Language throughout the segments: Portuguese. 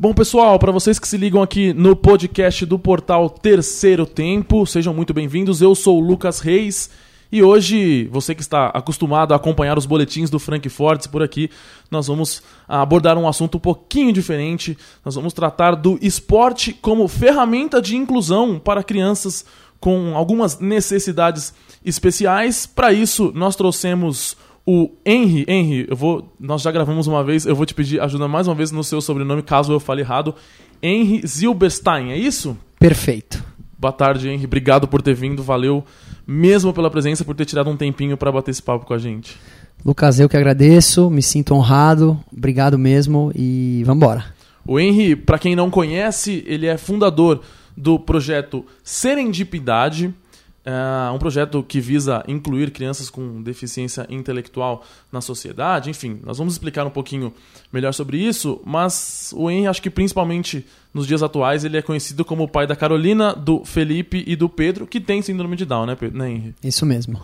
Bom, pessoal, para vocês que se ligam aqui no podcast do portal Terceiro Tempo, sejam muito bem-vindos. Eu sou o Lucas Reis e hoje, você que está acostumado a acompanhar os boletins do Frank Fortes por aqui, nós vamos abordar um assunto um pouquinho diferente. Nós vamos tratar do esporte como ferramenta de inclusão para crianças com algumas necessidades especiais. Para isso, nós trouxemos o Henry, Henry, eu vou, nós já gravamos uma vez, eu vou te pedir ajuda mais uma vez no seu sobrenome, caso eu fale errado. Henry Zilberstein, é isso? Perfeito. Boa tarde, Henry. Obrigado por ter vindo, valeu mesmo pela presença, por ter tirado um tempinho para bater esse papo com a gente. Lucas, eu que agradeço, me sinto honrado, obrigado mesmo e vamos embora. O Henry, para quem não conhece, ele é fundador do projeto Serendipidade, é um projeto que visa incluir crianças com deficiência intelectual na sociedade. Enfim, nós vamos explicar um pouquinho melhor sobre isso, mas o Henry, acho que principalmente nos dias atuais, ele é conhecido como o pai da Carolina, do Felipe e do Pedro, que tem síndrome de Down, né, Pedro? né Henry? Isso mesmo.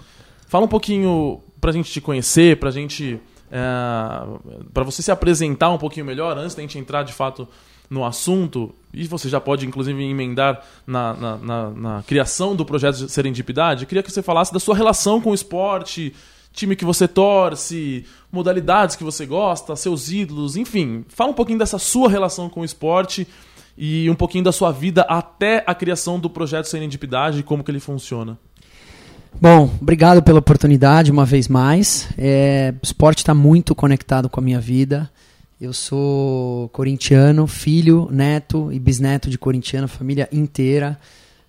Fala um pouquinho pra gente te conhecer, pra gente. É, para você se apresentar um pouquinho melhor, antes da gente entrar de fato no assunto, e você já pode inclusive emendar na, na, na, na criação do projeto de Serendipidade, eu queria que você falasse da sua relação com o esporte, time que você torce, modalidades que você gosta, seus ídolos, enfim. Fala um pouquinho dessa sua relação com o esporte e um pouquinho da sua vida até a criação do projeto Serendipidade e como que ele funciona. Bom, obrigado pela oportunidade uma vez mais. É, o esporte está muito conectado com a minha vida. Eu sou corintiano, filho, neto e bisneto de corintiano, família inteira.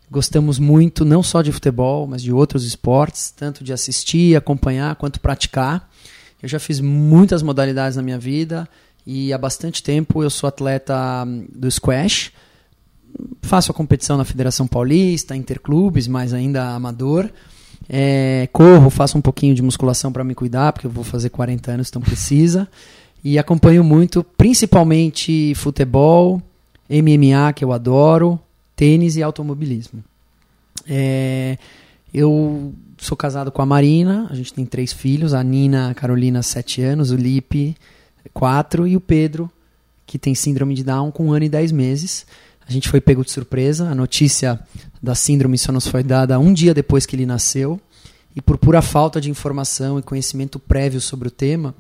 Gostamos muito, não só de futebol, mas de outros esportes, tanto de assistir, acompanhar, quanto praticar. Eu já fiz muitas modalidades na minha vida e há bastante tempo eu sou atleta hum, do squash. Faço a competição na Federação Paulista, interclubes, mas ainda amador. É, corro, faço um pouquinho de musculação para me cuidar, porque eu vou fazer 40 anos, então precisa. E acompanho muito, principalmente futebol, MMA, que eu adoro, tênis e automobilismo. É, eu sou casado com a Marina, a gente tem três filhos, a Nina, a Carolina, sete anos, o Lipe, quatro, e o Pedro, que tem síndrome de Down, com um ano e dez meses. A gente foi pego de surpresa, a notícia da síndrome só nos foi dada um dia depois que ele nasceu, e por pura falta de informação e conhecimento prévio sobre o tema,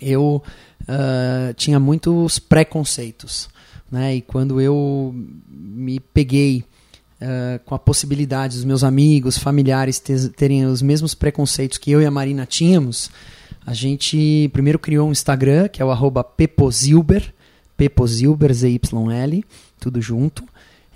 eu uh, tinha muitos preconceitos. Né? E quando eu me peguei uh, com a possibilidade dos meus amigos, familiares terem os mesmos preconceitos que eu e a Marina tínhamos, a gente primeiro criou um Instagram, que é o arroba pepozilber, pepozilber, Z-Y-L, tudo junto,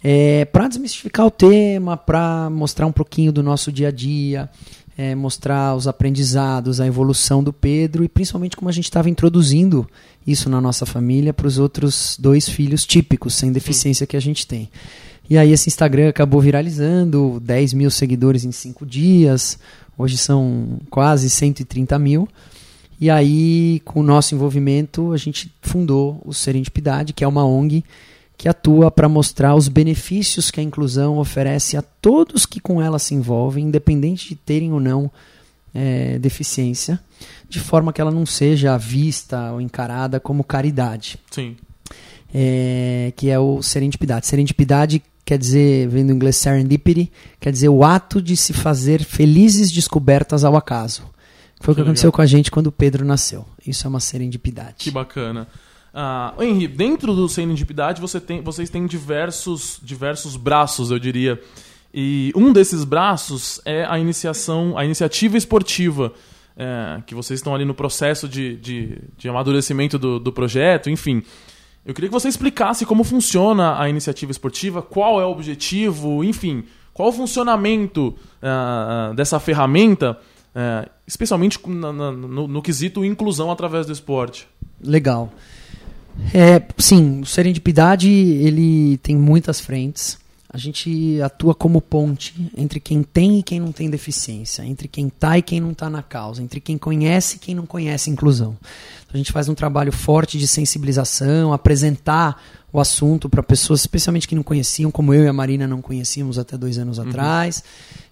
é, para desmistificar o tema, para mostrar um pouquinho do nosso dia a dia, é, mostrar os aprendizados, a evolução do Pedro e principalmente como a gente estava introduzindo isso na nossa família para os outros dois filhos típicos, sem deficiência que a gente tem. E aí esse Instagram acabou viralizando, 10 mil seguidores em 5 dias, hoje são quase 130 mil. E aí, com o nosso envolvimento, a gente fundou o Serendipidade, que é uma ONG que atua para mostrar os benefícios que a inclusão oferece a todos que com ela se envolvem, independente de terem ou não é, deficiência, de forma que ela não seja vista ou encarada como caridade. Sim. É, que é o serendipidade. Serendipidade quer dizer, vem do inglês serendipity, quer dizer o ato de se fazer felizes descobertas ao acaso. Foi o que, que aconteceu com a gente quando o Pedro nasceu. Isso é uma serendipidade. Que bacana. Uh, Henri, dentro do Serendipidade você tem, vocês têm diversos, diversos braços, eu diria. E um desses braços é a iniciação, a iniciativa esportiva, é, que vocês estão ali no processo de, de, de amadurecimento do, do projeto, enfim. Eu queria que você explicasse como funciona a iniciativa esportiva, qual é o objetivo, enfim, qual o funcionamento uh, dessa ferramenta, uh, especialmente no, no, no quesito inclusão através do esporte. Legal. É, sim, o Serendipidade ele tem muitas frentes. A gente atua como ponte entre quem tem e quem não tem deficiência, entre quem está e quem não está na causa, entre quem conhece e quem não conhece inclusão. A gente faz um trabalho forte de sensibilização, apresentar o assunto para pessoas, especialmente que não conheciam, como eu e a Marina não conhecíamos até dois anos uhum. atrás.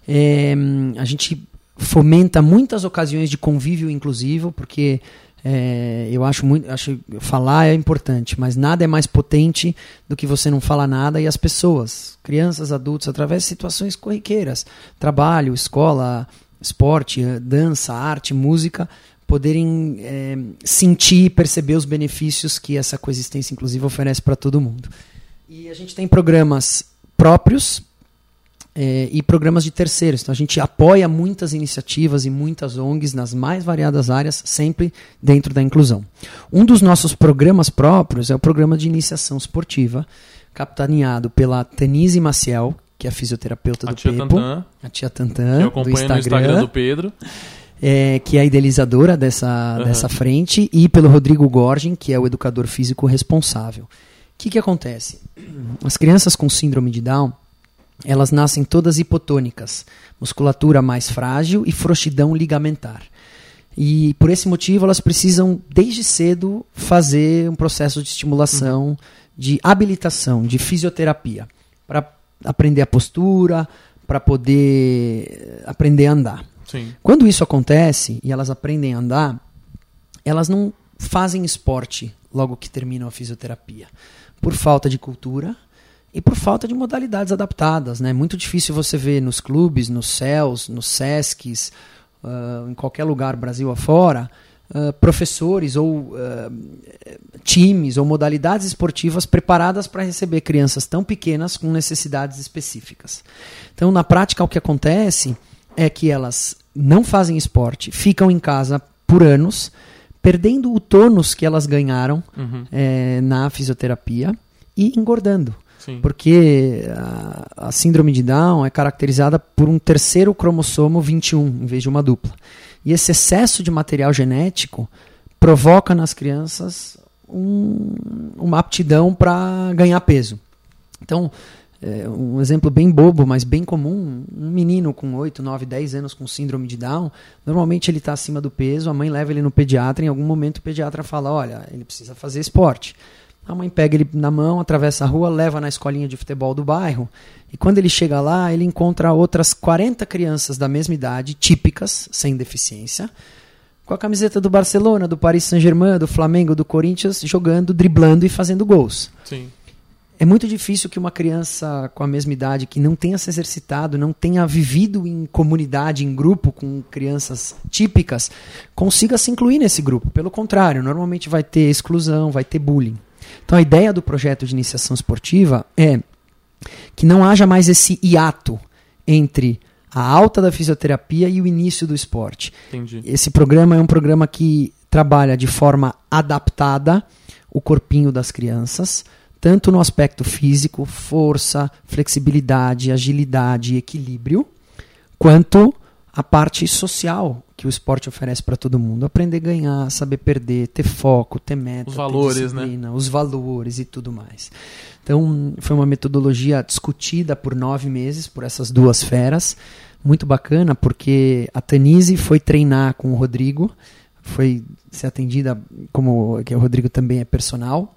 É, a gente fomenta muitas ocasiões de convívio inclusivo, porque É, eu acho muito, acho falar é importante, mas nada é mais potente do que você não falar nada e as pessoas, crianças, adultos, através de situações corriqueiras, trabalho, escola, esporte, dança, arte, música, poderem é, sentir e perceber os benefícios que essa coexistência inclusive oferece para todo mundo. E a gente tem programas próprios é, e programas de terceiros. Então a gente apoia muitas iniciativas e muitas ONGs nas mais variadas áreas, sempre dentro da inclusão. Um dos nossos programas próprios é o programa de iniciação esportiva, capitaneado pela Tanise Maciel, que é a fisioterapeuta A do tia Pepo, Tantan, a tia que Tantan, eu do acompanho no Instagram do Pedro. é, que é a idealizadora dessa, Aham. dessa frente, e pelo Rodrigo Gorgin, que é o educador físico responsável. O que, que acontece? As crianças com síndrome de Down, elas nascem todas hipotônicas, musculatura mais frágil e frouxidão ligamentar. E por esse motivo elas precisam, desde cedo, fazer um processo de estimulação, de habilitação, de fisioterapia, para aprender a postura, para poder eh, aprender a andar. Sim. Quando isso acontece e elas aprendem a andar, elas não fazem esporte logo que terminam a fisioterapia, por falta de cultura e por falta de modalidades adaptadas. É né? muito difícil você ver nos clubes, nos CELs, nos SESCs, ah, em qualquer lugar, Brasil afora, ah, professores ou ah, times ou modalidades esportivas preparadas para receber crianças tão pequenas com necessidades específicas. Então, na prática, o que acontece é que elas não fazem esporte, ficam em casa por anos, perdendo o tônus que elas ganharam Uhum. eh, na fisioterapia e engordando. Porque a, a síndrome de Down é caracterizada por um terceiro cromossomo 21, em vez de uma dupla. E esse excesso de material genético provoca nas crianças um- uma aptidão para ganhar peso. Então, é, um exemplo bem bobo, mas bem comum, um menino com 8, 9, 10 anos com síndrome de Down, normalmente ele está acima do peso, a mãe leva ele no pediatra, em algum momento o pediatra fala, olha, ele precisa fazer esporte. A mãe pega ele na mão, atravessa a rua, leva na escolinha de futebol do bairro, e quando ele chega lá, ele encontra outras 40 crianças da mesma idade, típicas, sem deficiência, com a camiseta do Barcelona, do Paris Saint-Germain, do Flamengo, do Corinthians, jogando, driblando e fazendo gols. Sim. É muito difícil que uma criança com a mesma idade que não tenha se exercitado, não tenha vivido em comunidade, em grupo com crianças típicas, consiga se incluir nesse grupo. Pelo contrário, normalmente vai ter exclusão, vai ter bullying. Então a ideia do projeto de iniciação esportiva é que não haja mais esse hiato entre a alta da fisioterapia e o início do esporte. Entendi. Esse programa é um programa que trabalha de forma adaptada o corpinho das crianças, tanto no aspecto físico, força, flexibilidade, agilidade e equilíbrio, quanto a parte social que o esporte oferece para todo mundo. Aprender a ganhar, saber perder, ter foco, ter meta, Os ter valores, né? os valores e tudo mais. Então, foi uma metodologia discutida por nove meses por essas duas feras. Muito bacana, porque a Tanise foi treinar com o Rodrigo, foi ser atendida como que o Rodrigo também é personal,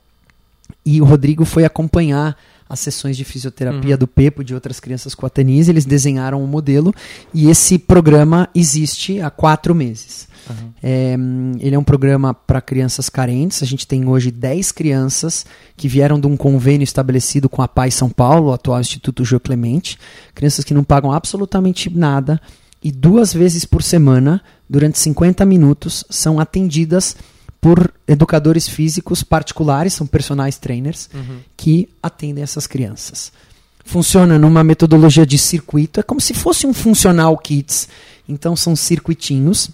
e o Rodrigo foi acompanhar as sessões de fisioterapia Uhum. do Pepo de outras crianças com a Tanise. Eles desenharam um modelo e esse programa existe há quatro meses. Uhum. É, ele é um programa para crianças carentes. A gente tem hoje 10 crianças que vieram de um convênio estabelecido com a Paz São Paulo, o atual Instituto Geo Clemente. Crianças que não pagam absolutamente nada e duas vezes por semana, durante 50 minutos, são atendidas por educadores físicos particulares, são personagens trainers, Uhum. que atendem essas crianças. Funciona numa metodologia de circuito, é como se fosse um funcional kits. Então são circuitinhos.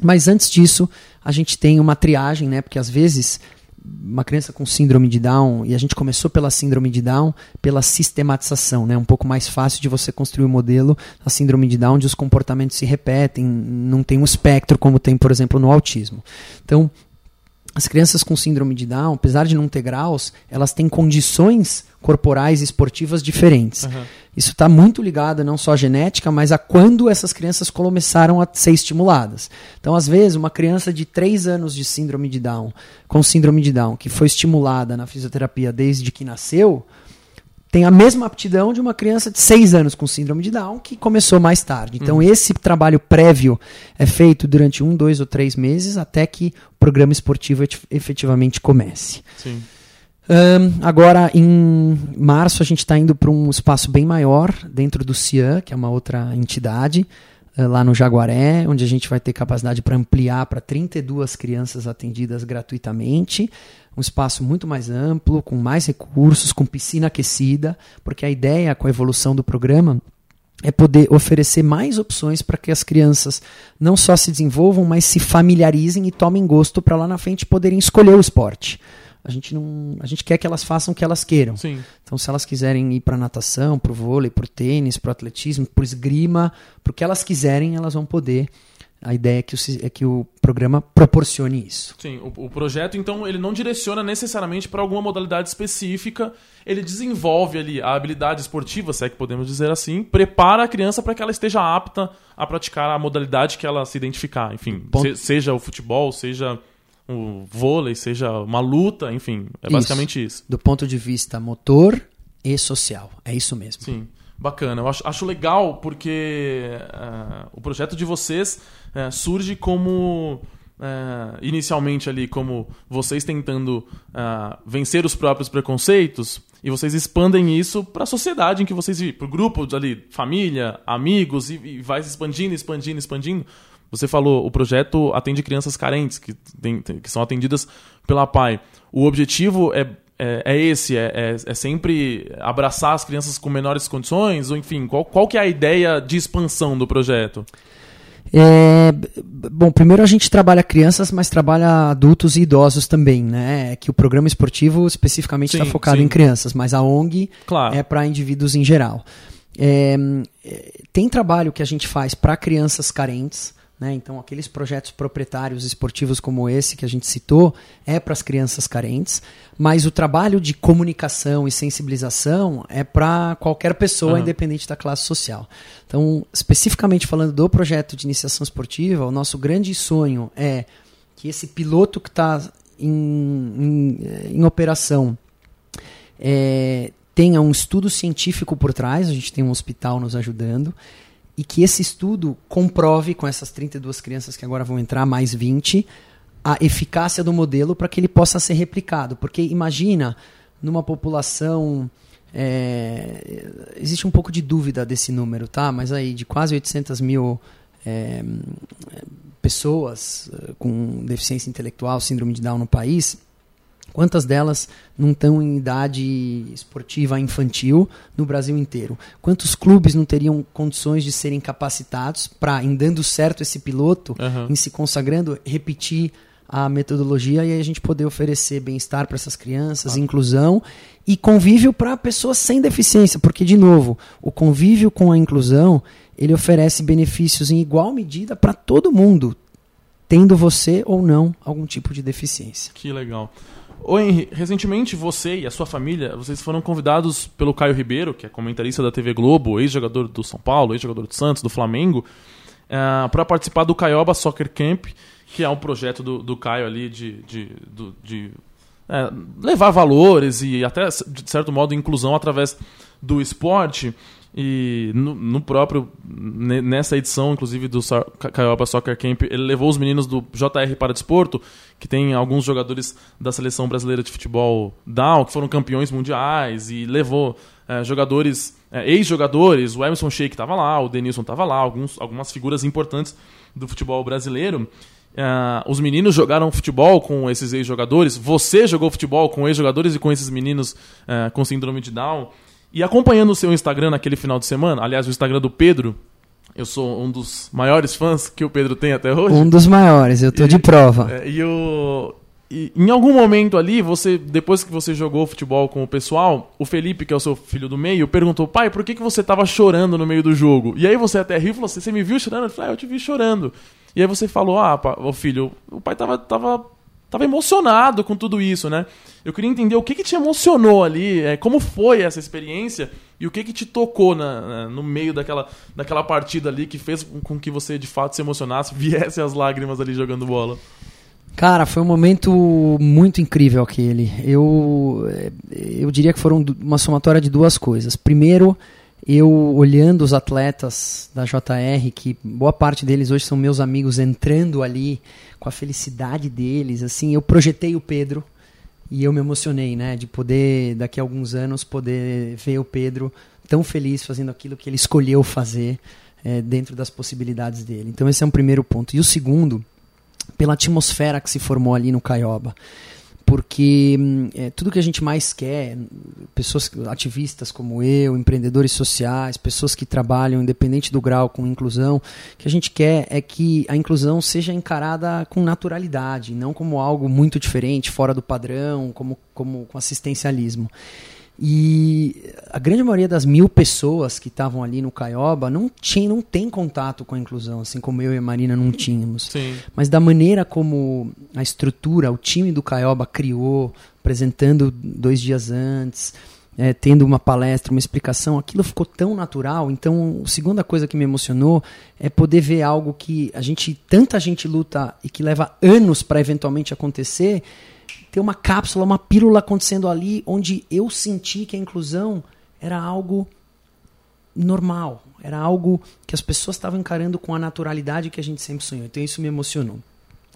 Mas antes disso, a gente tem uma triagem, né? Porque às vezes uma criança com síndrome de Down, e a gente começou pela síndrome de Down, pela sistematização, né? Um pouco mais fácil de você construir o um modelo da síndrome de Down, onde os comportamentos se repetem, não tem um espectro como tem, por exemplo, no autismo. Então, as crianças com síndrome de Down, apesar de não ter graus, elas têm condições corporais e esportivas diferentes. Uhum. Isso está muito ligado não só à genética, mas a quando essas crianças começaram a ser estimuladas. Então, às vezes, uma criança de 3 anos de síndrome de Down, com síndrome de Down, que foi estimulada na fisioterapia desde que nasceu, tem a mesma aptidão de uma criança de 6 anos com síndrome de Down que começou mais tarde. Então, esse trabalho prévio é feito durante um, dois ou três meses até que o programa esportivo efetivamente comece. Sim. Um, agora, em março, a gente está indo para um espaço bem maior, dentro do CIAN, que é uma outra entidade, uh, lá no Jaguaré, onde a gente vai ter capacidade para ampliar para 32 crianças atendidas gratuitamente. Um espaço muito mais amplo, com mais recursos, com piscina aquecida, porque a ideia com a evolução do programa é poder oferecer mais opções para que as crianças não só se desenvolvam, mas se familiarizem e tomem gosto para lá na frente poderem escolher o esporte. A gente não, a gente quer que elas façam o que elas queiram. Sim. Então, se elas quiserem ir para natação, para o vôlei, para o tênis, para o atletismo, para o esgrima, para o que elas quiserem, elas vão poder. A ideia é que o, é que o programa proporcione isso. Sim, o, o projeto, então, ele não direciona necessariamente para alguma modalidade específica, ele desenvolve ali a habilidade esportiva, se é que podemos dizer assim, prepara a criança para que ela esteja apta a praticar a modalidade que ela se identificar. Enfim, se, seja o futebol, seja o vôlei, seja uma luta, enfim, é basicamente isso. Do ponto de vista motor e social, é isso mesmo. Sim, bacana. Eu acho, acho legal porque uh, o projeto de vocês uh, surge como uh, inicialmente ali como vocês tentando vencer os próprios preconceitos e vocês expandem isso para a sociedade em que vocês vivem, para o grupo ali, família, amigos e, e vai expandindo, expandindo, expandindo você falou, o projeto atende crianças carentes, que, tem, que são atendidas pela PAI. O objetivo é, é, é esse, é, é, é, sempre abraçar as crianças com menores condições? Ou, enfim, qual, qual que é a ideia de expansão do projeto? É, bom, primeiro a gente trabalha crianças, mas trabalha adultos e idosos também, né? É que o programa esportivo especificamente está focado sim. em crianças, mas a ONG claro. é para indivíduos em geral. É, é, tem trabalho que a gente faz para crianças carentes, né? Então, aqueles projetos proprietários esportivos como esse que a gente citou é para as crianças carentes, mas o trabalho de comunicação e sensibilização é para qualquer pessoa, uhum. independente da classe social. Então, especificamente falando do projeto de iniciação esportiva, o nosso grande sonho é que esse piloto que está em, em, em, operação é, tenha um estudo científico por trás, a gente tem um hospital nos ajudando e que esse estudo comprove com essas 32 crianças que agora vão entrar, mais 20, a eficácia do modelo para que ele possa ser replicado. Porque imagina, numa população. É, existe um pouco de dúvida desse número, tá? Mas aí, de quase 800 mil é, pessoas eh, com deficiência intelectual, síndrome de Down no país, Quantas delas não estão em idade esportiva infantil no Brasil inteiro? Quantos clubes não teriam condições de serem capacitados para, em dando certo esse piloto, uhum. em se consagrando, repetir a metodologia e aí a gente poder oferecer bem-estar para essas crianças, ah. inclusão e convívio para pessoas sem deficiência, porque de novo, o convívio com a inclusão, ele oferece benefícios em igual medida para todo mundo, tendo você ou não algum tipo de deficiência. Que legal. Ô Henry, recentemente você e a sua família, vocês foram convidados pelo Caio Ribeiro, que é comentarista da TV Globo, ex-jogador do São Paulo, ex-jogador do Santos, do Flamengo, uh, para participar do Caioba Soccer Camp, que é um projeto do, do Caio ali de, de, de, de é, levar valores e até, de certo modo, inclusão através do esporte. E no, no, próprio, nessa edição, inclusive, do Caioba Soccer Camp, ele levou os meninos do JR para Desporto, que tem alguns jogadores da seleção brasileira de futebol down, que foram campeões mundiais, e levou é, jogadores, é, ex-jogadores, o Emerson Sheik estava lá, o Denilson estava lá, alguns, algumas figuras importantes do futebol brasileiro. Uh, os meninos jogaram futebol com esses ex-jogadores. Você jogou futebol com ex-jogadores e com esses meninos com síndrome de Down. E acompanhando o seu Instagram naquele final de semana, aliás, o Instagram do Pedro, eu sou um dos maiores fãs que o Pedro tem até hoje. Um dos maiores, eu tô e, de prova. É, e, o, e em algum momento ali, você depois que você jogou futebol com o pessoal, o Felipe, que é o seu filho do meio, perguntou: pai, por que, que você tava chorando no meio do jogo? E aí você até riu e falou assim: você me viu chorando? Eu falei: ah, eu te vi chorando. E aí você falou: ah, o filho, o pai tava, tava tava emocionado com tudo isso, né? Eu queria entender o que, que te emocionou ali, é, como foi essa experiência e o que, que te tocou na, na, no meio daquela, daquela partida ali que fez com que você de fato se emocionasse, viesse as lágrimas ali jogando bola. Cara, foi um momento muito incrível aquele. Eu, eu diria que foram uma somatória de duas coisas. Primeiro, eu olhando os atletas da JR, que boa parte deles hoje são meus amigos, entrando ali com a felicidade deles, assim, eu projetei o Pedro e eu me emocionei, né, de poder daqui a alguns anos poder ver o Pedro tão feliz fazendo aquilo que ele escolheu fazer é, dentro das possibilidades dele. Então esse é um primeiro ponto. E o segundo, pela atmosfera que se formou ali no Caioba porque hum, é, tudo que a gente mais quer, pessoas ativistas como eu, empreendedores sociais, pessoas que trabalham independente do grau com inclusão, que a gente quer é que a inclusão seja encarada com naturalidade, não como algo muito diferente, fora do padrão, como, como com assistencialismo. E a grande maioria das mil pessoas que estavam ali no Caioba não, tinha, não tem contato com a inclusão, assim como eu e a Marina não tínhamos. Sim. Mas da maneira como a estrutura, o time do Caioba criou, apresentando dois dias antes, é, tendo uma palestra, uma explicação, aquilo ficou tão natural. Então, a segunda coisa que me emocionou é poder ver algo que a gente, tanta gente luta e que leva anos para eventualmente acontecer ter uma cápsula, uma pílula acontecendo ali, onde eu senti que a inclusão era algo normal, era algo que as pessoas estavam encarando com a naturalidade que a gente sempre sonhou. Então isso me emocionou.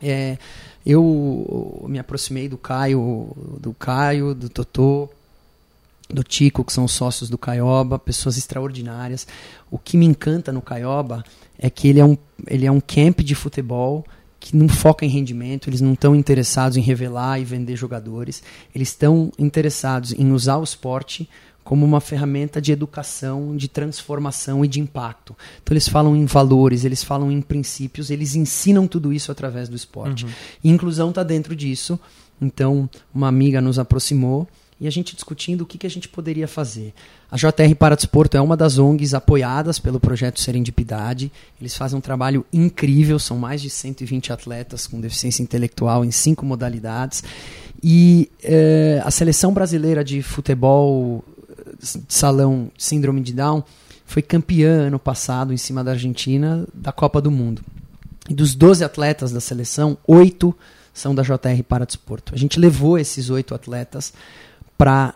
É, eu me aproximei do Caio, do Caio, do Totô, do Tico, que são sócios do Caioba, pessoas extraordinárias. O que me encanta no Caioba é que ele é um, ele é um camp de futebol que não foca em rendimento, eles não estão interessados em revelar e vender jogadores, eles estão interessados em usar o esporte como uma ferramenta de educação, de transformação e de impacto. Então eles falam em valores, eles falam em princípios, eles ensinam tudo isso através do esporte. Uhum. E inclusão está dentro disso. Então uma amiga nos aproximou e a gente discutindo o que, que a gente poderia fazer. A JR Paradesporto é uma das ONGs apoiadas pelo projeto Serendipidade. Eles fazem um trabalho incrível, são mais de 120 atletas com deficiência intelectual em cinco modalidades. E eh, a seleção brasileira de futebol de salão Síndrome de Down foi campeã ano passado em cima da Argentina da Copa do Mundo. E dos 12 atletas da seleção, oito são da JR Paradesporto. A gente levou esses oito atletas para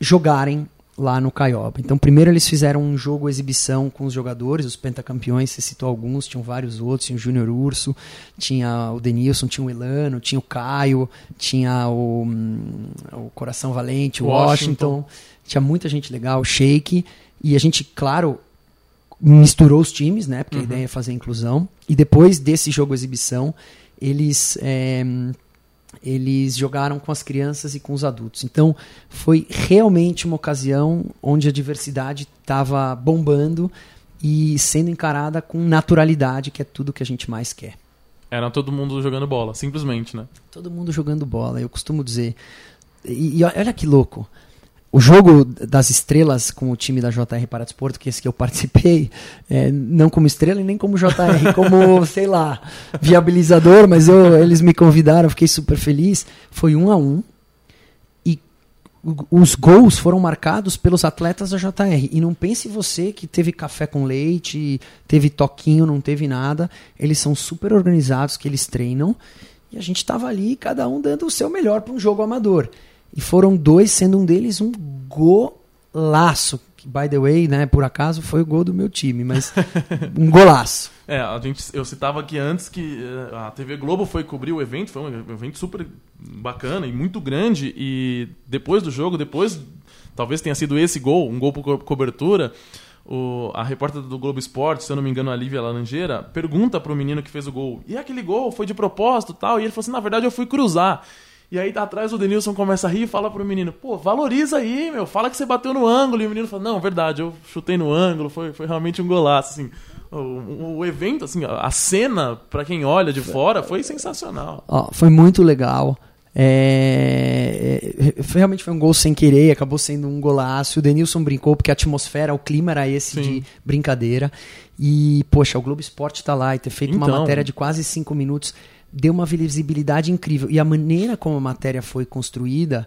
jogarem lá no Caioba. Então, primeiro eles fizeram um jogo exibição com os jogadores, os pentacampeões, você citou alguns, tinham vários outros, tinha o Júnior Urso, tinha o Denilson, tinha o Elano, tinha o Caio, tinha o, hum, o Coração Valente, o Washington. Washington, tinha muita gente legal, o Shake, e a gente, claro, misturou os times, né, porque uhum. a ideia é fazer inclusão, e depois desse jogo exibição, eles... É, eles jogaram com as crianças e com os adultos. Então, foi realmente uma ocasião onde a diversidade estava bombando e sendo encarada com naturalidade, que é tudo que a gente mais quer. Era todo mundo jogando bola, simplesmente, né? Todo mundo jogando bola, eu costumo dizer. E, e olha que louco o jogo das estrelas com o time da JR Paradesporto, que é esse que eu participei, é, não como estrela e nem como JR, como, sei lá, viabilizador, mas eu, eles me convidaram, fiquei super feliz. Foi um a um. E os gols foram marcados pelos atletas da JR. E não pense você que teve café com leite, teve toquinho, não teve nada. Eles são super organizados, que eles treinam. E a gente estava ali, cada um dando o seu melhor para um jogo amador. E foram dois, sendo um deles um golaço. Que, by the way, né, por acaso, foi o gol do meu time, mas um golaço. É, a gente, eu citava aqui antes que eh, a TV Globo foi cobrir o evento, foi um evento super bacana e muito grande. E depois do jogo, depois, talvez tenha sido esse gol, um gol por cobertura. O, a repórter do Globo Esporte, se eu não me engano, a Lívia Laranjeira, pergunta pro menino que fez o gol: e aquele gol foi de propósito tal? E ele falou assim: na verdade eu fui cruzar. E aí atrás o Denilson começa a rir e fala pro menino, pô, valoriza aí, meu, fala que você bateu no ângulo. E o menino fala, não, verdade, eu chutei no ângulo, foi, foi realmente um golaço, assim. O, o evento, assim, a cena, para quem olha de fora, foi sensacional. Foi muito legal. É, é, realmente foi um gol sem querer, acabou sendo um golaço. O Denilson brincou porque a atmosfera, o clima era esse Sim. de brincadeira. E, poxa, o Globo Esporte tá lá e ter feito então, uma matéria de quase cinco minutos deu uma visibilidade incrível. E a maneira como a matéria foi construída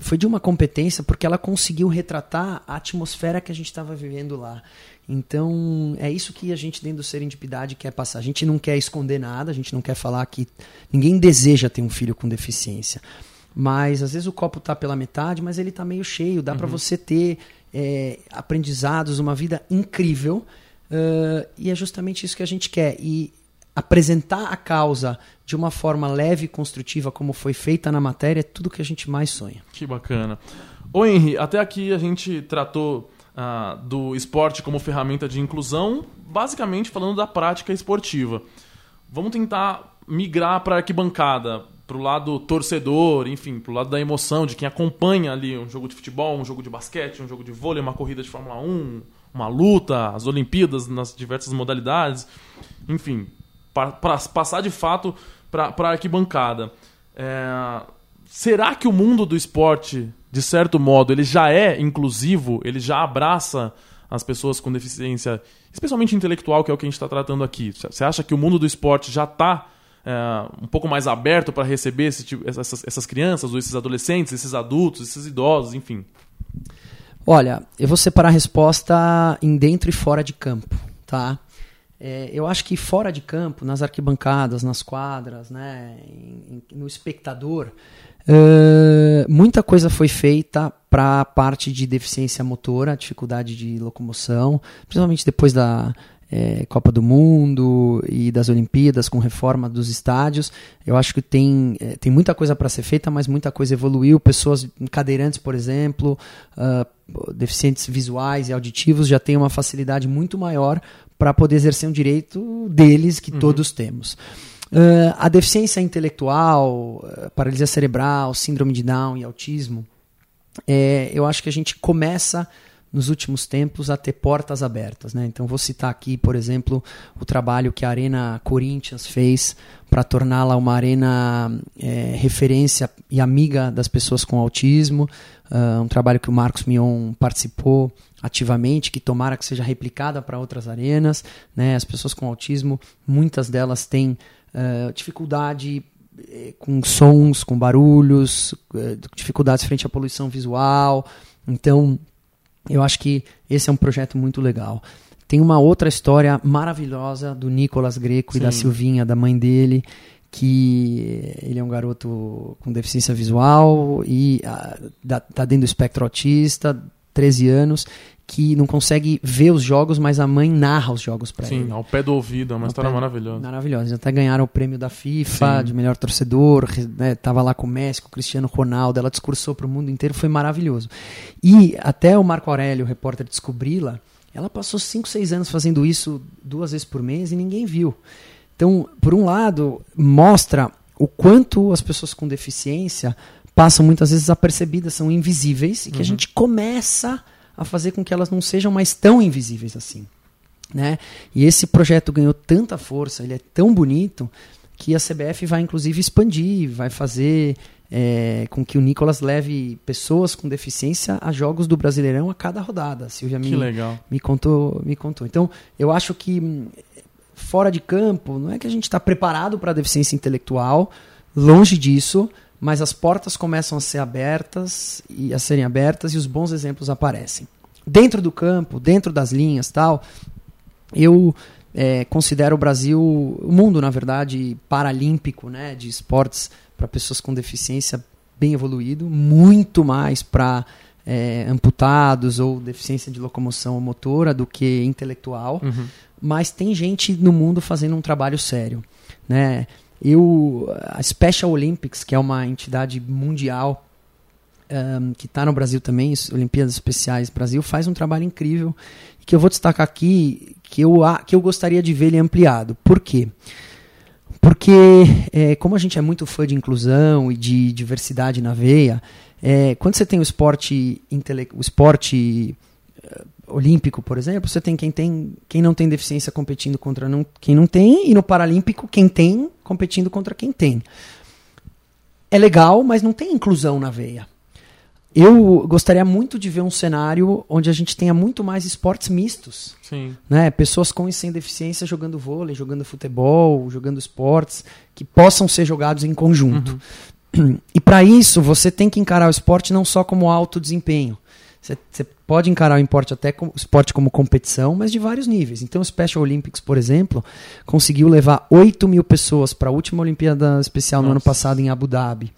foi de uma competência porque ela conseguiu retratar a atmosfera que a gente estava vivendo lá. Então, é isso que a gente dentro do Serendipidade quer passar. A gente não quer esconder nada, a gente não quer falar que ninguém deseja ter um filho com deficiência. Mas às vezes o copo está pela metade, mas ele está meio cheio. Dá uhum. para você ter é, aprendizados, uma vida incrível. Uh, e é justamente isso que a gente quer. E apresentar a causa de uma forma leve e construtiva, como foi feita na matéria, é tudo que a gente mais sonha. Que bacana. Ô Henry, até aqui a gente tratou uh, do esporte como ferramenta de inclusão, basicamente falando da prática esportiva. Vamos tentar migrar para a arquibancada, para o lado torcedor, enfim, para o lado da emoção, de quem acompanha ali um jogo de futebol, um jogo de basquete, um jogo de vôlei, uma corrida de Fórmula 1, uma luta, as Olimpíadas nas diversas modalidades, enfim, para passar de fato para a arquibancada. É, será que o mundo do esporte, de certo modo, ele já é inclusivo, ele já abraça as pessoas com deficiência, especialmente intelectual, que é o que a gente está tratando aqui? Você acha que o mundo do esporte já está é, um pouco mais aberto para receber tipo, essas, essas crianças, ou esses adolescentes, esses adultos, esses idosos, enfim? Olha, eu vou separar a resposta em dentro e fora de campo, tá? É, eu acho que fora de campo, nas arquibancadas, nas quadras, né, em, em, no espectador, uh, muita coisa foi feita para a parte de deficiência motora, dificuldade de locomoção, principalmente depois da é, Copa do Mundo e das Olimpíadas, com reforma dos estádios. Eu acho que tem, é, tem muita coisa para ser feita, mas muita coisa evoluiu. Pessoas cadeirantes, por exemplo, uh, deficientes visuais e auditivos já têm uma facilidade muito maior para poder exercer um direito deles que uhum. todos temos. Uh, a deficiência intelectual, uh, paralisia cerebral, síndrome de Down e autismo, é, eu acho que a gente começa nos últimos tempos a ter portas abertas. Né? Então, vou citar aqui, por exemplo, o trabalho que a Arena Corinthians fez para torná-la uma arena é, referência e amiga das pessoas com autismo. Uh, um trabalho que o Marcos Mion participou ativamente, que tomara que seja replicada para outras arenas. Né? As pessoas com autismo, muitas delas têm uh, dificuldade eh, com sons, com barulhos, uh, dificuldades frente à poluição visual. Então, eu acho que esse é um projeto muito legal. Tem uma outra história maravilhosa do Nicolas Greco Sim. e da Silvinha, da mãe dele, que ele é um garoto com deficiência visual e está ah, dentro do espectro autista, 13 anos, que não consegue ver os jogos, mas a mãe narra os jogos para ele. Sim, ao pé do ouvido, é uma ao história maravilhosa. Maravilhosa. Eles até ganharam o prêmio da FIFA Sim. de melhor torcedor, né, tava lá com o Messi, com o Cristiano Ronaldo, ela discursou para o mundo inteiro, foi maravilhoso. E até o Marco Aurélio, o repórter, descobri-la, ela passou 5, 6 anos fazendo isso duas vezes por mês e ninguém viu. Então, por um lado, mostra o quanto as pessoas com deficiência passam muitas vezes apercebidas, são invisíveis, e que uhum. a gente começa a fazer com que elas não sejam mais tão invisíveis assim. Né? E esse projeto ganhou tanta força, ele é tão bonito, que a CBF vai inclusive expandir, vai fazer é, com que o Nicolas leve pessoas com deficiência a jogos do Brasileirão a cada rodada. A Silvia me, me contou, me contou. Então, eu acho que hum, fora de campo, não é que a gente está preparado para a deficiência intelectual, longe disso, mas as portas começam a ser abertas e a serem abertas e os bons exemplos aparecem. Dentro do campo, dentro das linhas, tal, eu é, considero o Brasil, o mundo, na verdade, paralímpico, né, de esportes para pessoas com deficiência bem evoluído, muito mais para é, amputados ou deficiência de locomoção motora do que intelectual, uhum. mas tem gente no mundo fazendo um trabalho sério, né? Eu, a Special Olympics, que é uma entidade mundial um, que está no Brasil também, Olimpíadas Especiais Brasil, faz um trabalho incrível que eu vou destacar aqui que eu, que eu gostaria de ver ele ampliado. Por quê? Porque, é, como a gente é muito fã de inclusão e de diversidade na veia, é, quando você tem o esporte, o esporte olímpico, por exemplo, você tem quem tem quem não tem deficiência competindo contra não, quem não tem e no paralímpico quem tem competindo contra quem tem. É legal, mas não tem inclusão na veia. Eu gostaria muito de ver um cenário onde a gente tenha muito mais esportes mistos. Sim. Né? Pessoas com e sem deficiência jogando vôlei, jogando futebol, jogando esportes que possam ser jogados em conjunto. E para isso, você tem que encarar o esporte não só como alto desempenho. Você, pode encarar o esporte até como, esporte como competição, mas de vários níveis. Então, o Special Olympics, por exemplo, conseguiu levar 8 mil pessoas para a última Olimpíada Especial no ano passado em Abu Dhabi.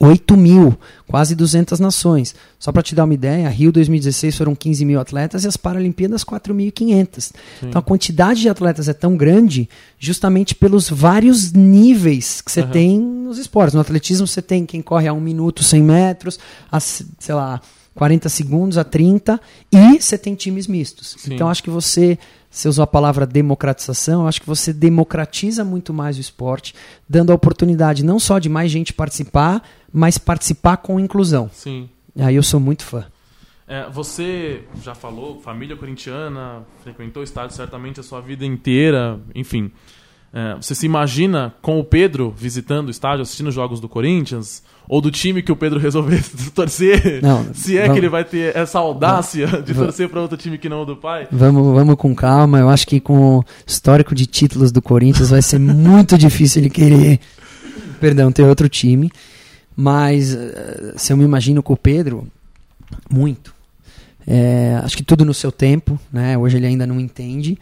8 mil, quase 200 nações. Só para te dar uma ideia, Rio 2016 foram 15 mil atletas e as Paralimpíadas 4.500. Então a quantidade de atletas é tão grande justamente pelos vários níveis que você uhum. tem nos esportes. No atletismo você tem quem corre a 1 minuto, 100 metros, a, sei lá, 40 segundos a 30 e você tem times mistos. Sim. Então acho que você você usou a palavra democratização, acho que você democratiza muito mais o esporte, dando a oportunidade não só de mais gente participar, mas participar com inclusão. Sim. Aí eu sou muito fã. É, você já falou, família corintiana, frequentou o estádio certamente a sua vida inteira, enfim. É, você se imagina com o Pedro visitando o estádio, assistindo jogos do Corinthians? Ou do time que o Pedro resolver torcer? Não, se é vamos, que ele vai ter essa audácia vamos, de torcer para outro time que não o do pai? Vamos, vamos com calma. Eu acho que com o histórico de títulos do Corinthians vai ser muito difícil ele querer, perdão, ter outro time. Mas eh, se eu me imagino com o Pedro, muito. É, acho que tudo no seu tempo, né? Hoje ele ainda não entende.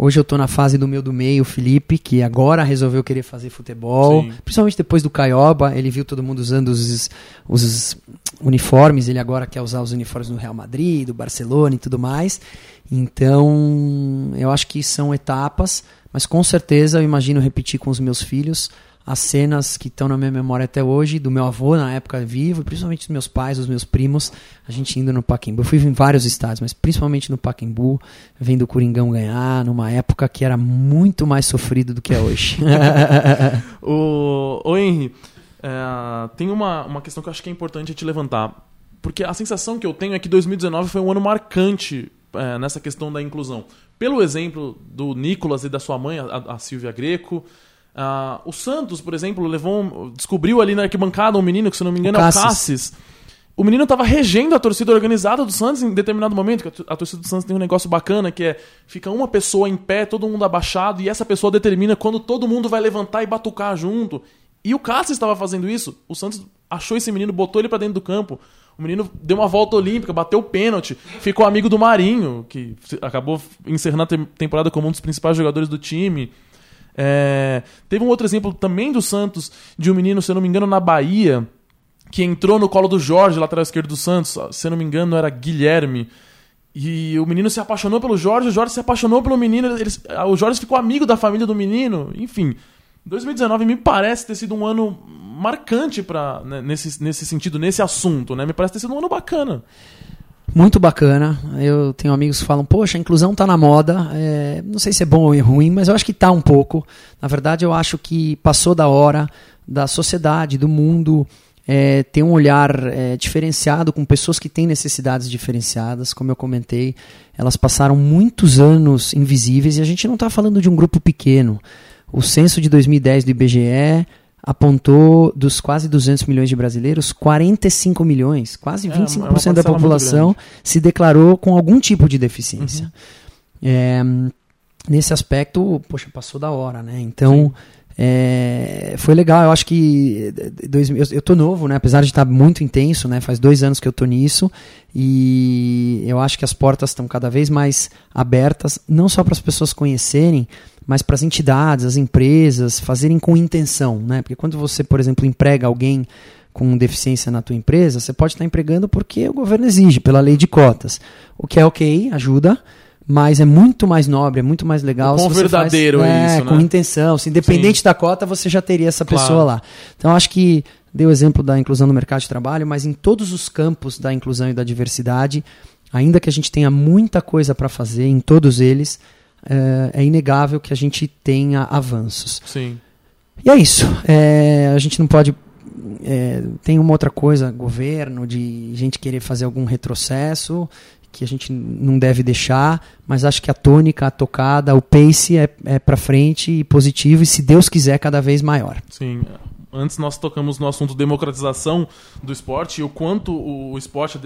Hoje eu estou na fase do meu do meio, o Felipe, que agora resolveu querer fazer futebol. Sim. Principalmente depois do Caioba, ele viu todo mundo usando os, os uniformes, ele agora quer usar os uniformes do Real Madrid, do Barcelona e tudo mais. Então, eu acho que são etapas, mas com certeza eu imagino repetir com os meus filhos as cenas que estão na minha memória até hoje, do meu avô na época vivo, principalmente dos meus pais, dos meus primos, a gente indo no Pacaembu. Eu fui em vários estádios, mas principalmente no Pacaembu, vendo o Coringão ganhar, numa época que era muito mais sofrido do que é hoje. o, o Henry, é, tem uma, uma questão que eu acho que é importante te levantar. Porque a sensação que eu tenho é que 2019 foi um ano marcante é, nessa questão da inclusão. Pelo exemplo do Nicolas e da sua mãe, a, a Silvia Greco, Uh, o Santos, por exemplo, levou descobriu ali na arquibancada um menino, que se não me engano o é o Cassis. O menino estava regendo a torcida organizada do Santos em determinado momento. Que a torcida do Santos tem um negócio bacana que é fica uma pessoa em pé, todo mundo abaixado, e essa pessoa determina quando todo mundo vai levantar e batucar junto. E o Cassis estava fazendo isso. O Santos achou esse menino, botou ele para dentro do campo. O menino deu uma volta olímpica, bateu o pênalti, ficou amigo do Marinho, que acabou encerrando a temporada como um dos principais jogadores do time. É, teve um outro exemplo também do Santos, de um menino, se eu não me engano, na Bahia, que entrou no colo do Jorge, lateral esquerdo do Santos, se eu não me engano, era Guilherme. E o menino se apaixonou pelo Jorge, o Jorge se apaixonou pelo menino, eles, o Jorge ficou amigo da família do menino, enfim. 2019 me parece ter sido um ano marcante para né, nesse, nesse sentido, nesse assunto, né? Me parece ter sido um ano bacana. Muito bacana. Eu tenho amigos que falam, poxa, a inclusão está na moda. É, não sei se é bom ou ruim, mas eu acho que está um pouco. Na verdade, eu acho que passou da hora da sociedade, do mundo, é, ter um olhar é, diferenciado com pessoas que têm necessidades diferenciadas. Como eu comentei, elas passaram muitos anos invisíveis e a gente não está falando de um grupo pequeno. O censo de 2010 do IBGE apontou dos quase 200 milhões de brasileiros, 45 milhões, quase 25% é, é da população se declarou com algum tipo de deficiência. Uhum. É, nesse aspecto, poxa, passou da hora, né? Então, é, foi legal. Eu acho que dois, eu, eu tô novo, né? Apesar de estar muito intenso, né? Faz dois anos que eu tô nisso e eu acho que as portas estão cada vez mais abertas, não só para as pessoas conhecerem, mas para as entidades, as empresas fazerem com intenção, né? Porque quando você, por exemplo, emprega alguém com deficiência na tua empresa, você pode estar empregando porque o governo exige, pela lei de cotas. O que é ok, ajuda, mas é muito mais nobre, é muito mais legal. Com verdadeiro faz, é, é, isso, né? Com intenção. Se independente Sim. da cota, você já teria essa claro. pessoa lá. Então, acho que deu o exemplo da inclusão no mercado de trabalho, mas em todos os campos da inclusão e da diversidade, ainda que a gente tenha muita coisa para fazer em todos eles, é, é, inegável que a gente tenha avanços. Sim. E é isso. É, a gente não pode. É, tem uma outra coisa, governo, de gente querer fazer algum retrocesso que a gente não deve deixar, mas acho que a tônica, a tocada, o pace é, é para frente e positivo e se Deus quiser cada vez maior. Sim. Antes nós tocamos no assunto democratização do esporte e o quanto o esporte,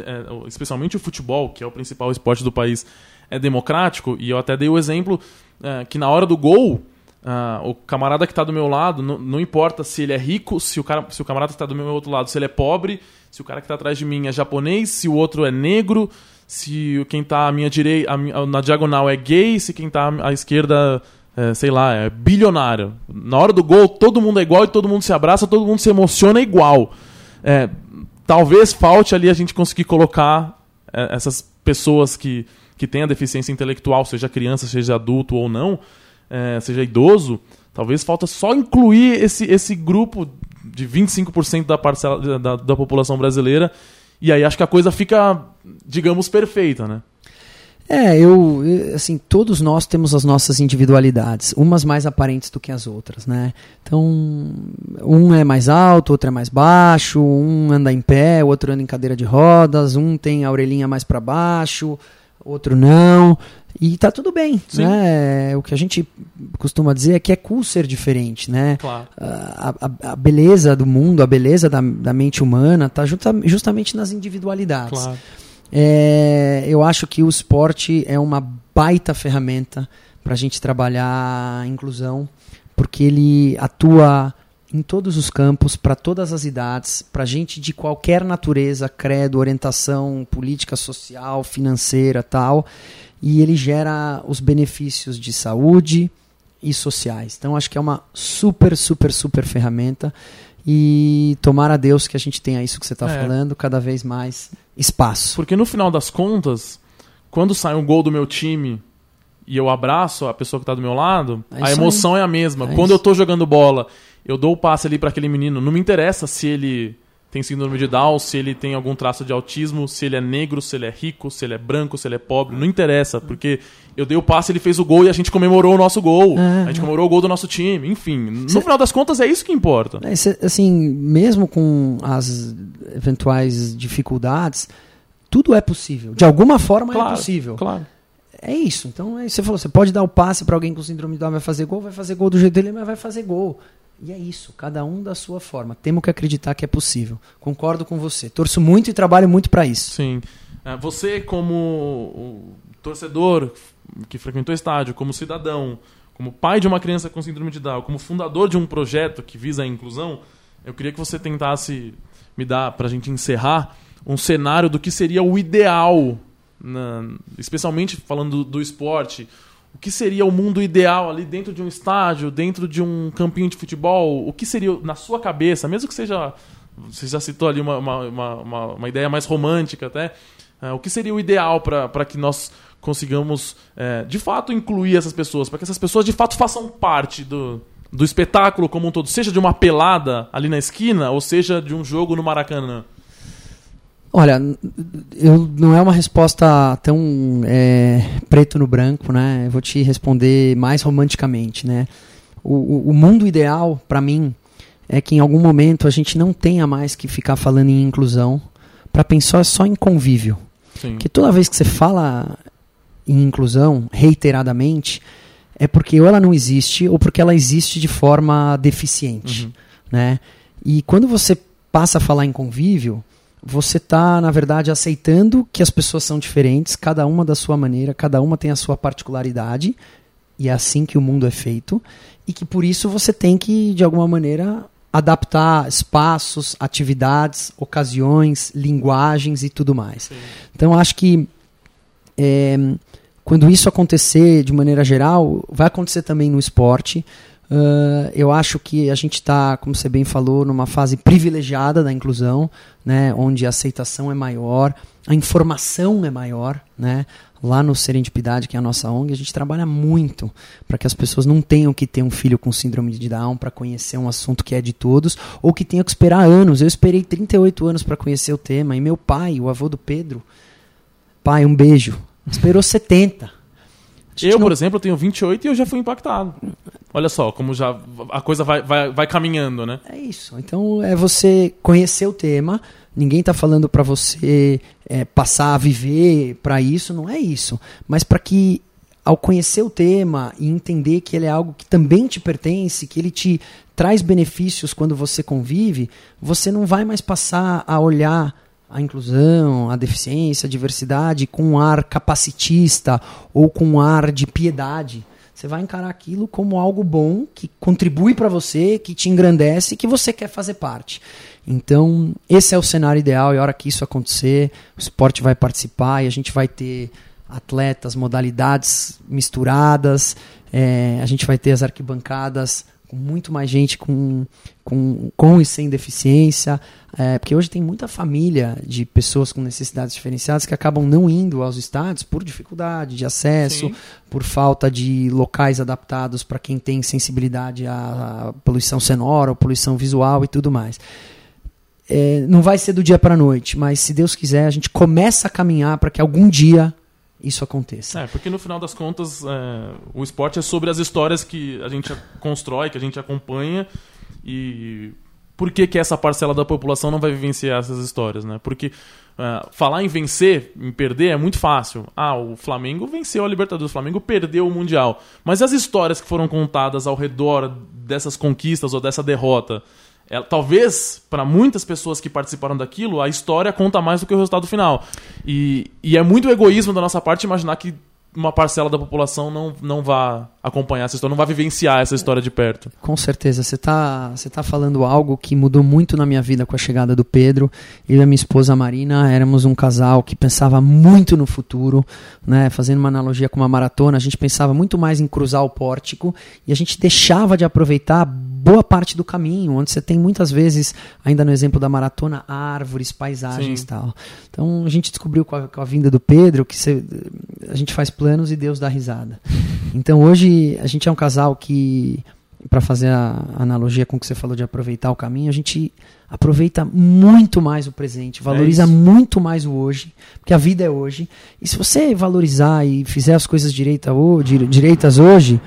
especialmente o futebol, que é o principal esporte do país, é democrático. E eu até dei o exemplo é, que na hora do gol ah, o camarada que está do meu lado, não, não, importa se ele é rico, se o, cara, se o camarada que está do meu outro lado, se ele é pobre, se o cara que está atrás de mim é japonês, se o outro é negro, se quem está à minha direita, na diagonal é gay, se quem está à esquerda, é, sei lá, é bilionário. Na hora do gol, todo mundo é igual e todo mundo se abraça, todo mundo se emociona igual. É, talvez falte ali a gente conseguir colocar é, essas pessoas que, que têm a deficiência intelectual, seja criança, seja adulto ou não, é, seja idoso, talvez falta só incluir esse, esse grupo de 25% da parcela da, da população brasileira. E aí acho que a coisa fica, digamos, perfeita, né? É, eu, assim, todos nós temos as nossas individualidades, umas mais aparentes do que as outras, né? Então, um é mais alto, outro é mais baixo, um anda em pé, outro anda em cadeira de rodas, um tem a orelhinha mais para baixo, outro não. E tá tudo bem, Sim. né? O que a gente costuma dizer é que é cool ser diferente, né? Claro. A, a, a beleza do mundo, a beleza da, da mente humana tá justa, justamente nas individualidades. Claro. É, eu acho que o esporte é uma baita ferramenta para a gente trabalhar a inclusão, porque ele atua em todos os campos, para todas as idades, para gente de qualquer natureza, credo, orientação política, social, financeira, tal, e ele gera os benefícios de saúde e sociais. Então acho que é uma super, super, super ferramenta e tomara a Deus que a gente tenha isso que você está é. falando, cada vez mais espaço. Porque no final das contas, quando sai um gol do meu time e eu abraço a pessoa que está do meu lado, é a emoção aí. é a mesma. É quando isso. eu estou jogando bola eu dou o passe ali para aquele menino. Não me interessa se ele tem síndrome de Down, se ele tem algum traço de autismo, se ele é negro, se ele é rico, se ele é branco, se ele é pobre. Não interessa, porque eu dei o passe, ele fez o gol e a gente comemorou o nosso gol. É. A gente comemorou o gol do nosso time. Enfim, no Cê... final das contas é isso que importa. É, assim, mesmo com as eventuais dificuldades, tudo é possível. De alguma forma é claro, é possível. Claro. É isso. Então, é, você falou, você pode dar o passe para alguém com síndrome de Down, vai fazer gol, vai fazer gol do jeito dele, mas vai fazer gol. E é isso, cada um da sua forma. Temos que acreditar que é possível. Concordo com você. Torço muito e trabalho muito para isso. Sim. É, você, como torcedor que frequentou estádio, como cidadão, como pai de uma criança com síndrome de Down, como fundador de um projeto que visa a inclusão, eu queria que você tentasse me dar, para a gente encerrar, um cenário do que seria o ideal, na, especialmente falando do, do esporte, o que seria o mundo ideal ali dentro de um estádio, dentro de um campinho de futebol? O que seria, na sua cabeça, mesmo que seja. Você já citou ali uma, uma, uma, uma ideia mais romântica até. É, o que seria o ideal para que nós consigamos, é, de fato, incluir essas pessoas? Para que essas pessoas, de fato, façam parte do, do espetáculo como um todo, seja de uma pelada ali na esquina, ou seja de um jogo no Maracanã? Olha, eu, não é uma resposta tão é, preto no branco, né? Eu vou te responder mais romanticamente, né? O, o mundo ideal, para mim, é que em algum momento a gente não tenha mais que ficar falando em inclusão para pensar só em convívio. Sim. Que toda vez que você fala em inclusão, reiteradamente, é porque ou ela não existe ou porque ela existe de forma deficiente, uhum. né? E quando você passa a falar em convívio, você está, na verdade, aceitando que as pessoas são diferentes, cada uma da sua maneira, cada uma tem a sua particularidade, e é assim que o mundo é feito, e que por isso você tem que, de alguma maneira, adaptar espaços, atividades, ocasiões, linguagens e tudo mais. Sim. Então, acho que é, quando isso acontecer de maneira geral, vai acontecer também no esporte. Uh, eu acho que a gente está, como você bem falou, numa fase privilegiada da inclusão, né, onde a aceitação é maior, a informação é maior. Né? Lá no Serendipidade, que é a nossa ONG, a gente trabalha muito para que as pessoas não tenham que ter um filho com síndrome de Down para conhecer um assunto que é de todos, ou que tenham que esperar anos. Eu esperei 38 anos para conhecer o tema, e meu pai, o avô do Pedro, pai, um beijo, esperou 70 eu, não... por exemplo, tenho 28 e eu já fui impactado. Olha só, como já a coisa vai, vai, vai caminhando, né? É isso. Então é você conhecer o tema. Ninguém está falando para você é, passar a viver para isso, não é isso. Mas para que, ao conhecer o tema e entender que ele é algo que também te pertence, que ele te traz benefícios quando você convive, você não vai mais passar a olhar a inclusão, a deficiência, a diversidade com um ar capacitista ou com um ar de piedade. Você vai encarar aquilo como algo bom, que contribui para você, que te engrandece, que você quer fazer parte. Então, esse é o cenário ideal e a hora que isso acontecer, o esporte vai participar e a gente vai ter atletas, modalidades misturadas, é, a gente vai ter as arquibancadas com muito mais gente com, com, com e sem deficiência, é, porque hoje tem muita família de pessoas com necessidades diferenciadas que acabam não indo aos estádios por dificuldade de acesso, Sim. por falta de locais adaptados para quem tem sensibilidade à poluição sonora, ou poluição visual e tudo mais. É, não vai ser do dia para a noite, mas se Deus quiser, a gente começa a caminhar para que algum dia isso aconteça. É, porque no final das contas, é, o esporte é sobre as histórias que a gente constrói, que a gente acompanha e por que, que essa parcela da população não vai vivenciar essas histórias, né? Porque uh, falar em vencer, em perder é muito fácil. Ah, o Flamengo venceu a Libertadores, o Flamengo perdeu o Mundial. Mas as histórias que foram contadas ao redor dessas conquistas ou dessa derrota, é, talvez, para muitas pessoas que participaram daquilo, a história conta mais do que o resultado final. E, e é muito egoísmo da nossa parte imaginar que uma parcela da população não, não vá acompanhar essa história, não vai vivenciar essa história de perto. Com certeza. Você está você tá falando algo que mudou muito na minha vida com a chegada do Pedro. Eu e a minha esposa Marina éramos um casal que pensava muito no futuro, né? fazendo uma analogia com uma maratona, a gente pensava muito mais em cruzar o pórtico e a gente deixava de aproveitar boa parte do caminho, onde você tem muitas vezes, ainda no exemplo da maratona, árvores, paisagens e tal. Então a gente descobriu com a, com a vinda do Pedro que você, a gente faz planos e Deus dá risada. Então hoje a gente é um casal que, para fazer a analogia com o que você falou de aproveitar o caminho, a gente aproveita muito mais o presente, valoriza é muito mais o hoje, porque a vida é hoje. E se você valorizar e fizer as coisas direita, direitas hoje,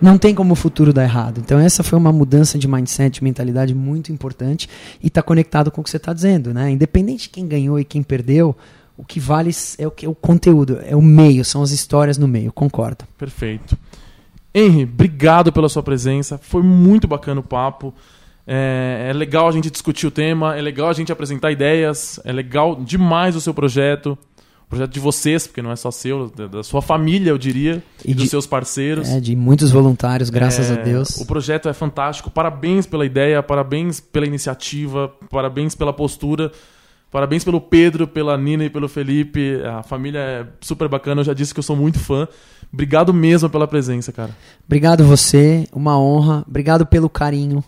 não tem como o futuro dar errado. Então essa foi uma mudança de mindset, de mentalidade muito importante e está conectado com o que você está dizendo, né? Independente de quem ganhou e quem perdeu, o que vale é o, que, é o conteúdo, é o meio, são as histórias no meio. Concordo. Perfeito. Henry, obrigado pela sua presença. Foi muito bacana o papo. É, é, legal a gente discutir o tema, é legal a gente apresentar ideias, é legal demais o seu projeto projeto de vocês, porque não é só seu, da sua família, eu diria, e, e dos de, seus parceiros. É, de muitos voluntários, graças é, a Deus. O projeto é fantástico. Parabéns pela ideia, parabéns pela iniciativa, parabéns pela postura. Parabéns pelo Pedro, pela Nina e pelo Felipe. A família é super bacana. Eu já disse que eu sou muito fã. Obrigado mesmo pela presença, cara. Obrigado você, uma honra. Obrigado pelo carinho.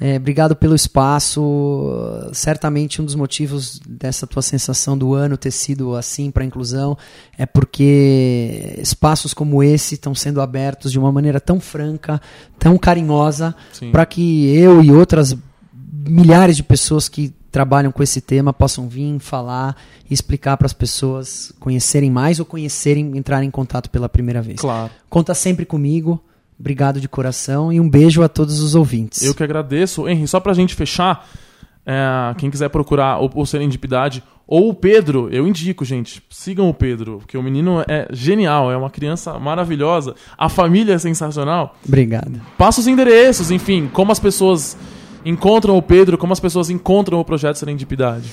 É, obrigado pelo espaço. Certamente um dos motivos dessa tua sensação do ano ter sido assim para a inclusão é porque espaços como esse estão sendo abertos de uma maneira tão franca, tão carinhosa, para que eu e outras milhares de pessoas que trabalham com esse tema possam vir falar e explicar para as pessoas conhecerem mais ou conhecerem, entrarem em contato pela primeira vez. Claro. Conta sempre comigo. Obrigado de coração e um beijo a todos os ouvintes. Eu que agradeço. Henry, só pra gente fechar, é, quem quiser procurar o, o Serendipidade ou o Pedro, eu indico, gente. Sigam o Pedro, porque o menino é genial, é uma criança maravilhosa. A família é sensacional. Obrigado. Passa os endereços, enfim, como as pessoas encontram o Pedro, como as pessoas encontram o projeto Serendipidade.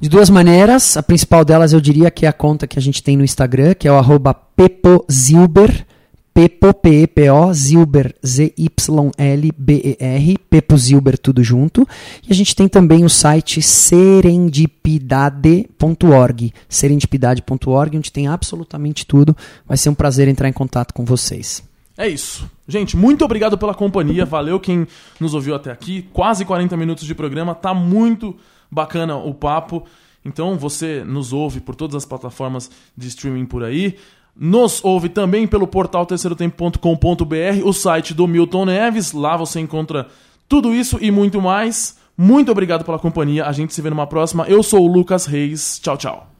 De duas maneiras, a principal delas eu diria que é a conta que a gente tem no Instagram, que é o arroba pepozilber, Pepo, P-E-P-O, Zilber, Z-Y-L-B-E-R, Pepo Zilber, tudo junto. E a gente tem também o site serendipidade.org, serendipidade.org, onde tem absolutamente tudo. Vai ser um prazer entrar em contato com vocês. É isso. Gente, muito obrigado pela companhia. Valeu quem nos ouviu até aqui. Quase 40 minutos de programa. Tá muito bacana o papo. Então você nos ouve por todas as plataformas de streaming por aí. Nos ouve também pelo portal terceirotempo.com.br, o site do Milton Neves. Lá você encontra tudo isso e muito mais. Muito obrigado pela companhia. A gente se vê numa próxima. Eu sou o Lucas Reis. Tchau, tchau.